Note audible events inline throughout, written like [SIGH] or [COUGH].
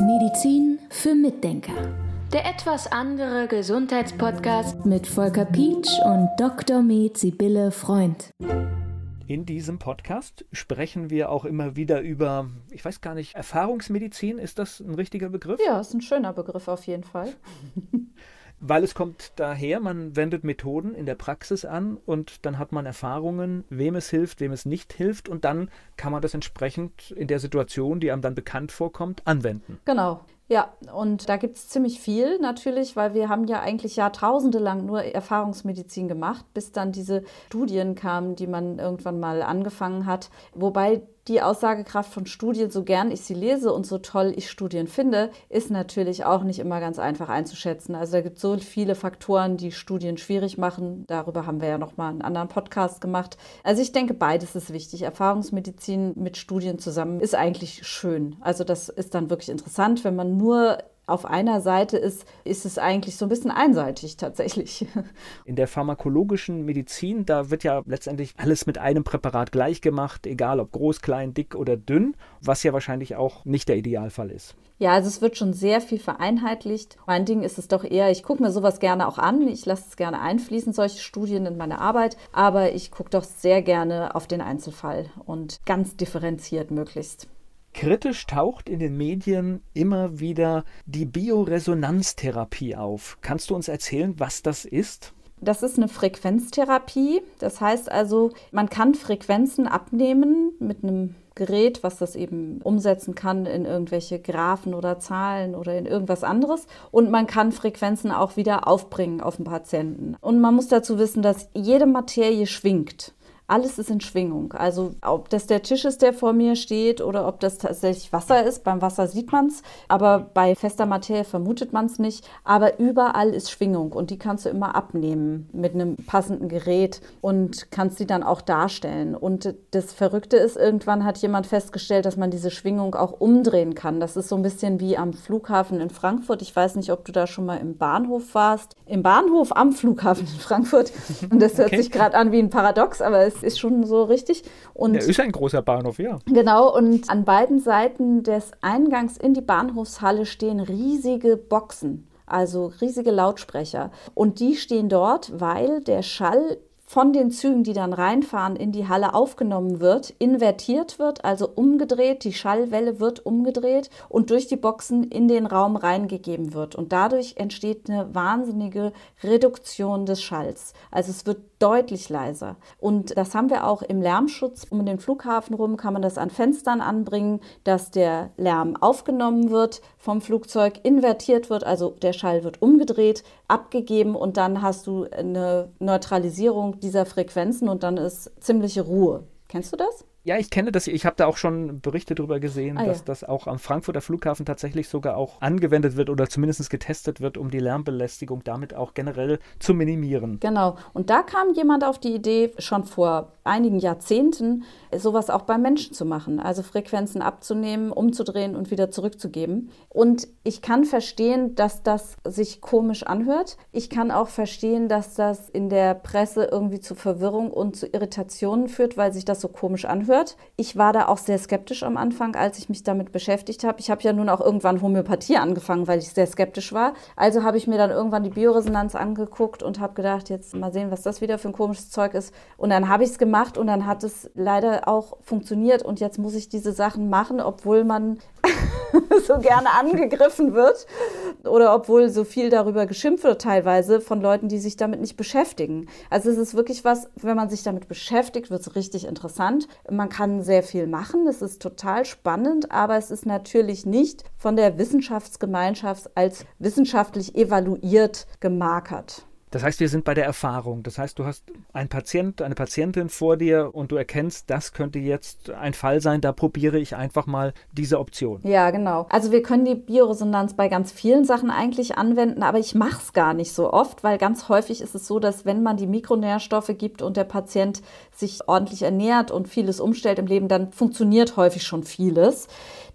Medizin für Mitdenker. Der etwas andere Gesundheitspodcast mit Volker Pietsch und Dr. Med Sibylle Freund. In diesem Podcast sprechen wir auch immer wieder über, ich weiß gar nicht, Erfahrungsmedizin, ist das ein richtiger Begriff? Ja, ist ein schöner Begriff auf jeden Fall. [LAUGHS] Weil es kommt daher, man wendet Methoden in der Praxis an und dann hat man Erfahrungen, wem es hilft, wem es nicht hilft und dann kann man das entsprechend in der Situation, die einem dann bekannt vorkommt, anwenden. Genau. Ja, und da gibt es ziemlich viel natürlich, weil wir haben ja eigentlich Jahrtausende lang nur Erfahrungsmedizin gemacht, bis dann diese Studien kamen, die man irgendwann mal angefangen hat. Wobei die Aussagekraft von Studien, so gern ich sie lese und so toll ich Studien finde, ist natürlich auch nicht immer ganz einfach einzuschätzen. Also da gibt es so viele Faktoren, die Studien schwierig machen. Darüber haben wir ja noch mal einen anderen Podcast gemacht. Also ich denke, beides ist wichtig. Erfahrungsmedizin mit Studien zusammen ist eigentlich schön. Also das ist dann wirklich interessant, wenn man nur auf einer Seite ist, ist es eigentlich so ein bisschen einseitig tatsächlich. [LAUGHS] In der pharmakologischen Medizin, da wird ja letztendlich alles mit einem Präparat gleich gemacht, egal ob groß, klein, dick oder dünn, was ja wahrscheinlich auch nicht der Idealfall ist. Ja, also es wird schon sehr viel vereinheitlicht. Mein Ding ist es doch eher, ich gucke mir sowas gerne auch an. Ich lasse es gerne einfließen, solche Studien in meine Arbeit. Aber ich gucke doch sehr gerne auf den Einzelfall und ganz differenziert möglichst. Kritisch taucht in den Medien immer wieder die Bioresonanztherapie auf. Kannst du uns erzählen, was das ist? Das ist eine Frequenztherapie. Das heißt also, man kann Frequenzen abnehmen mit einem Gerät, was das eben umsetzen kann in irgendwelche Graphen oder Zahlen oder in irgendwas anderes. Und man kann Frequenzen auch wieder aufbringen auf den Patienten. Und man muss dazu wissen, dass jede Materie schwingt alles ist in Schwingung. Also ob das der Tisch ist, der vor mir steht oder ob das tatsächlich Wasser ist. Beim Wasser sieht man es, aber bei fester Materie vermutet man es nicht. Aber überall ist Schwingung und die kannst du immer abnehmen mit einem passenden Gerät und kannst sie dann auch darstellen. Und das Verrückte ist, irgendwann hat jemand festgestellt, dass man diese Schwingung auch umdrehen kann. Das ist so ein bisschen wie am Flughafen in Frankfurt. Ich weiß nicht, ob du da schon mal im Bahnhof warst. Im Bahnhof am Flughafen in Frankfurt. Und das hört okay. sich gerade an wie ein Paradox, aber es ist schon so richtig. Und ja, ist ein großer Bahnhof, ja. Genau, und an beiden Seiten des Eingangs in die Bahnhofshalle stehen riesige Boxen also riesige Lautsprecher. Und die stehen dort, weil der Schall von den Zügen, die dann reinfahren, in die Halle aufgenommen wird, invertiert wird, also umgedreht, die Schallwelle wird umgedreht und durch die Boxen in den Raum reingegeben wird. Und dadurch entsteht eine wahnsinnige Reduktion des Schalls. Also es wird deutlich leiser. Und das haben wir auch im Lärmschutz um den Flughafen rum, kann man das an Fenstern anbringen, dass der Lärm aufgenommen wird vom Flugzeug, invertiert wird, also der Schall wird umgedreht, abgegeben und dann hast du eine Neutralisierung dieser Frequenzen und dann ist ziemliche Ruhe. Kennst du das? Ja, ich kenne das. Ich habe da auch schon Berichte darüber gesehen, ah, dass ja. das auch am Frankfurter Flughafen tatsächlich sogar auch angewendet wird oder zumindest getestet wird, um die Lärmbelästigung damit auch generell zu minimieren. Genau. Und da kam jemand auf die Idee, schon vor einigen Jahrzehnten, sowas auch beim Menschen zu machen. Also Frequenzen abzunehmen, umzudrehen und wieder zurückzugeben. Und ich kann verstehen, dass das sich komisch anhört. Ich kann auch verstehen, dass das in der Presse irgendwie zu Verwirrung und zu Irritationen führt, weil sich das so komisch anhört wird. Ich war da auch sehr skeptisch am Anfang, als ich mich damit beschäftigt habe. Ich habe ja nun auch irgendwann Homöopathie angefangen, weil ich sehr skeptisch war. Also habe ich mir dann irgendwann die Bioresonanz angeguckt und habe gedacht, jetzt mal sehen, was das wieder für ein komisches Zeug ist. Und dann habe ich es gemacht und dann hat es leider auch funktioniert und jetzt muss ich diese Sachen machen, obwohl man [LAUGHS] so gerne angegriffen wird oder obwohl so viel darüber geschimpft wird teilweise von Leuten, die sich damit nicht beschäftigen. Also es ist wirklich was, wenn man sich damit beschäftigt, wird es richtig interessant. Man kann sehr viel machen, es ist total spannend, aber es ist natürlich nicht von der Wissenschaftsgemeinschaft als wissenschaftlich evaluiert gemarkert. Das heißt, wir sind bei der Erfahrung. Das heißt, du hast einen Patient, eine Patientin vor dir und du erkennst, das könnte jetzt ein Fall sein, da probiere ich einfach mal diese Option. Ja, genau. Also wir können die Bioresonanz bei ganz vielen Sachen eigentlich anwenden, aber ich mache es gar nicht so oft, weil ganz häufig ist es so, dass wenn man die Mikronährstoffe gibt und der Patient sich ordentlich ernährt und vieles umstellt im Leben, dann funktioniert häufig schon vieles.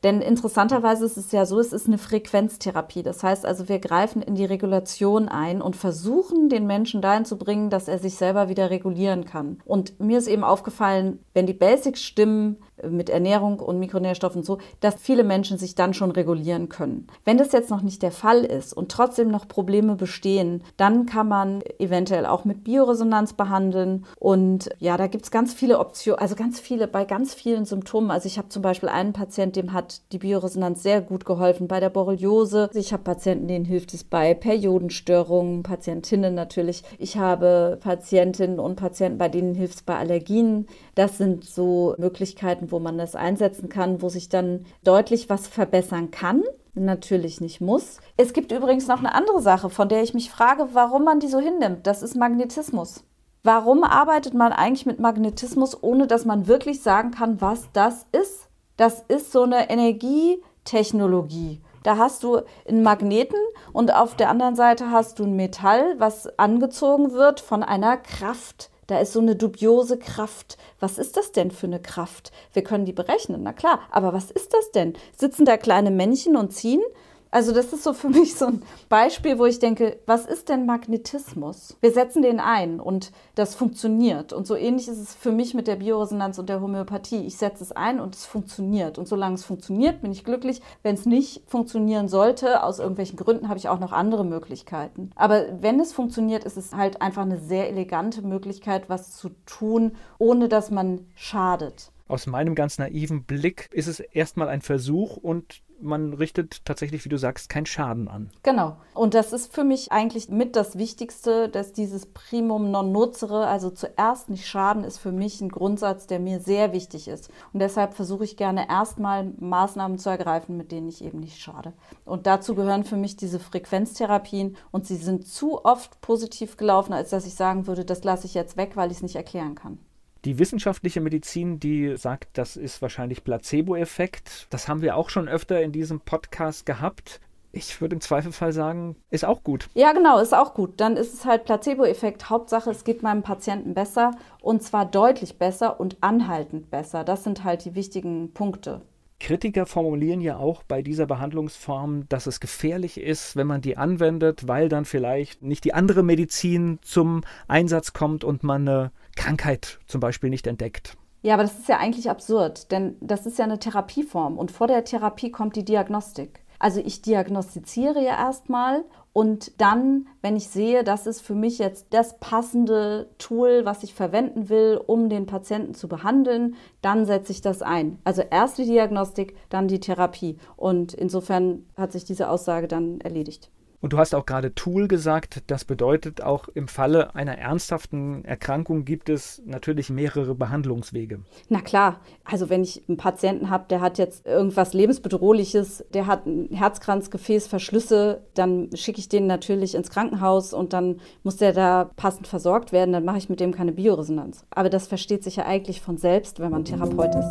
Denn interessanterweise ist es ja so, es ist eine Frequenztherapie. Das heißt also, wir greifen in die Regulation ein und versuchen, den Menschen dahin zu bringen, dass er sich selber wieder regulieren kann. Und mir ist eben aufgefallen, wenn die Basics stimmen, mit Ernährung und Mikronährstoffen so, dass viele Menschen sich dann schon regulieren können. Wenn das jetzt noch nicht der Fall ist und trotzdem noch Probleme bestehen, dann kann man eventuell auch mit Bioresonanz behandeln. Und ja, da gibt es ganz viele Optionen, also ganz viele, bei ganz vielen Symptomen. Also ich habe zum Beispiel einen Patienten, dem hat die Bioresonanz sehr gut geholfen bei der Borreliose. Ich habe Patienten, denen hilft es bei Periodenstörungen, Patientinnen natürlich. Ich habe Patientinnen und Patienten, bei denen hilft es bei Allergien. Das sind so Möglichkeiten, wo man das einsetzen kann, wo sich dann deutlich was verbessern kann natürlich nicht muss. Es gibt übrigens noch eine andere Sache, von der ich mich frage, warum man die so hinnimmt. Das ist Magnetismus. Warum arbeitet man eigentlich mit Magnetismus, ohne dass man wirklich sagen kann, was das ist? Das ist so eine Energietechnologie. Da hast du einen Magneten und auf der anderen Seite hast du ein Metall, was angezogen wird von einer Kraft. Da ist so eine dubiose Kraft. Was ist das denn für eine Kraft? Wir können die berechnen, na klar. Aber was ist das denn? Sitzen da kleine Männchen und ziehen? Also das ist so für [LAUGHS] mich so ein Beispiel, wo ich denke, was ist denn Magnetismus? Wir setzen den ein und das funktioniert. Und so ähnlich ist es für mich mit der Bioresonanz und der Homöopathie. Ich setze es ein und es funktioniert. Und solange es funktioniert, bin ich glücklich. Wenn es nicht funktionieren sollte, aus irgendwelchen Gründen, habe ich auch noch andere Möglichkeiten. Aber wenn es funktioniert, ist es halt einfach eine sehr elegante Möglichkeit, was zu tun, ohne dass man schadet aus meinem ganz naiven Blick ist es erstmal ein Versuch und man richtet tatsächlich, wie du sagst, keinen Schaden an. Genau. Und das ist für mich eigentlich mit das Wichtigste, dass dieses Primum non nocere, also zuerst nicht schaden, ist für mich ein Grundsatz, der mir sehr wichtig ist. Und deshalb versuche ich gerne erstmal Maßnahmen zu ergreifen, mit denen ich eben nicht schade. Und dazu gehören für mich diese Frequenztherapien und sie sind zu oft positiv gelaufen, als dass ich sagen würde, das lasse ich jetzt weg, weil ich es nicht erklären kann. Die wissenschaftliche Medizin, die sagt, das ist wahrscheinlich Placebo-Effekt. Das haben wir auch schon öfter in diesem Podcast gehabt. Ich würde im Zweifelfall sagen, ist auch gut. Ja, genau, ist auch gut. Dann ist es halt Placebo-Effekt. Hauptsache, es geht meinem Patienten besser und zwar deutlich besser und anhaltend besser. Das sind halt die wichtigen Punkte. Kritiker formulieren ja auch bei dieser Behandlungsform, dass es gefährlich ist, wenn man die anwendet, weil dann vielleicht nicht die andere Medizin zum Einsatz kommt und man eine Krankheit zum Beispiel nicht entdeckt. Ja, aber das ist ja eigentlich absurd, denn das ist ja eine Therapieform und vor der Therapie kommt die Diagnostik. Also ich diagnostiziere ja erstmal und dann, wenn ich sehe, das ist für mich jetzt das passende Tool, was ich verwenden will, um den Patienten zu behandeln, dann setze ich das ein. Also erst die Diagnostik, dann die Therapie. Und insofern hat sich diese Aussage dann erledigt. Und du hast auch gerade Tool gesagt. Das bedeutet auch im Falle einer ernsthaften Erkrankung gibt es natürlich mehrere Behandlungswege. Na klar. Also wenn ich einen Patienten habe, der hat jetzt irgendwas lebensbedrohliches, der hat ein Herzkranzgefäßverschlüsse, dann schicke ich den natürlich ins Krankenhaus und dann muss der da passend versorgt werden. Dann mache ich mit dem keine Bioresonanz. Aber das versteht sich ja eigentlich von selbst, wenn man Therapeut ist.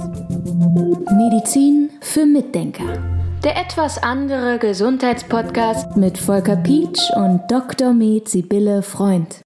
Medizin für Mitdenker. Der etwas andere Gesundheitspodcast mit Volker Pietsch und Dr. Med Sibylle Freund.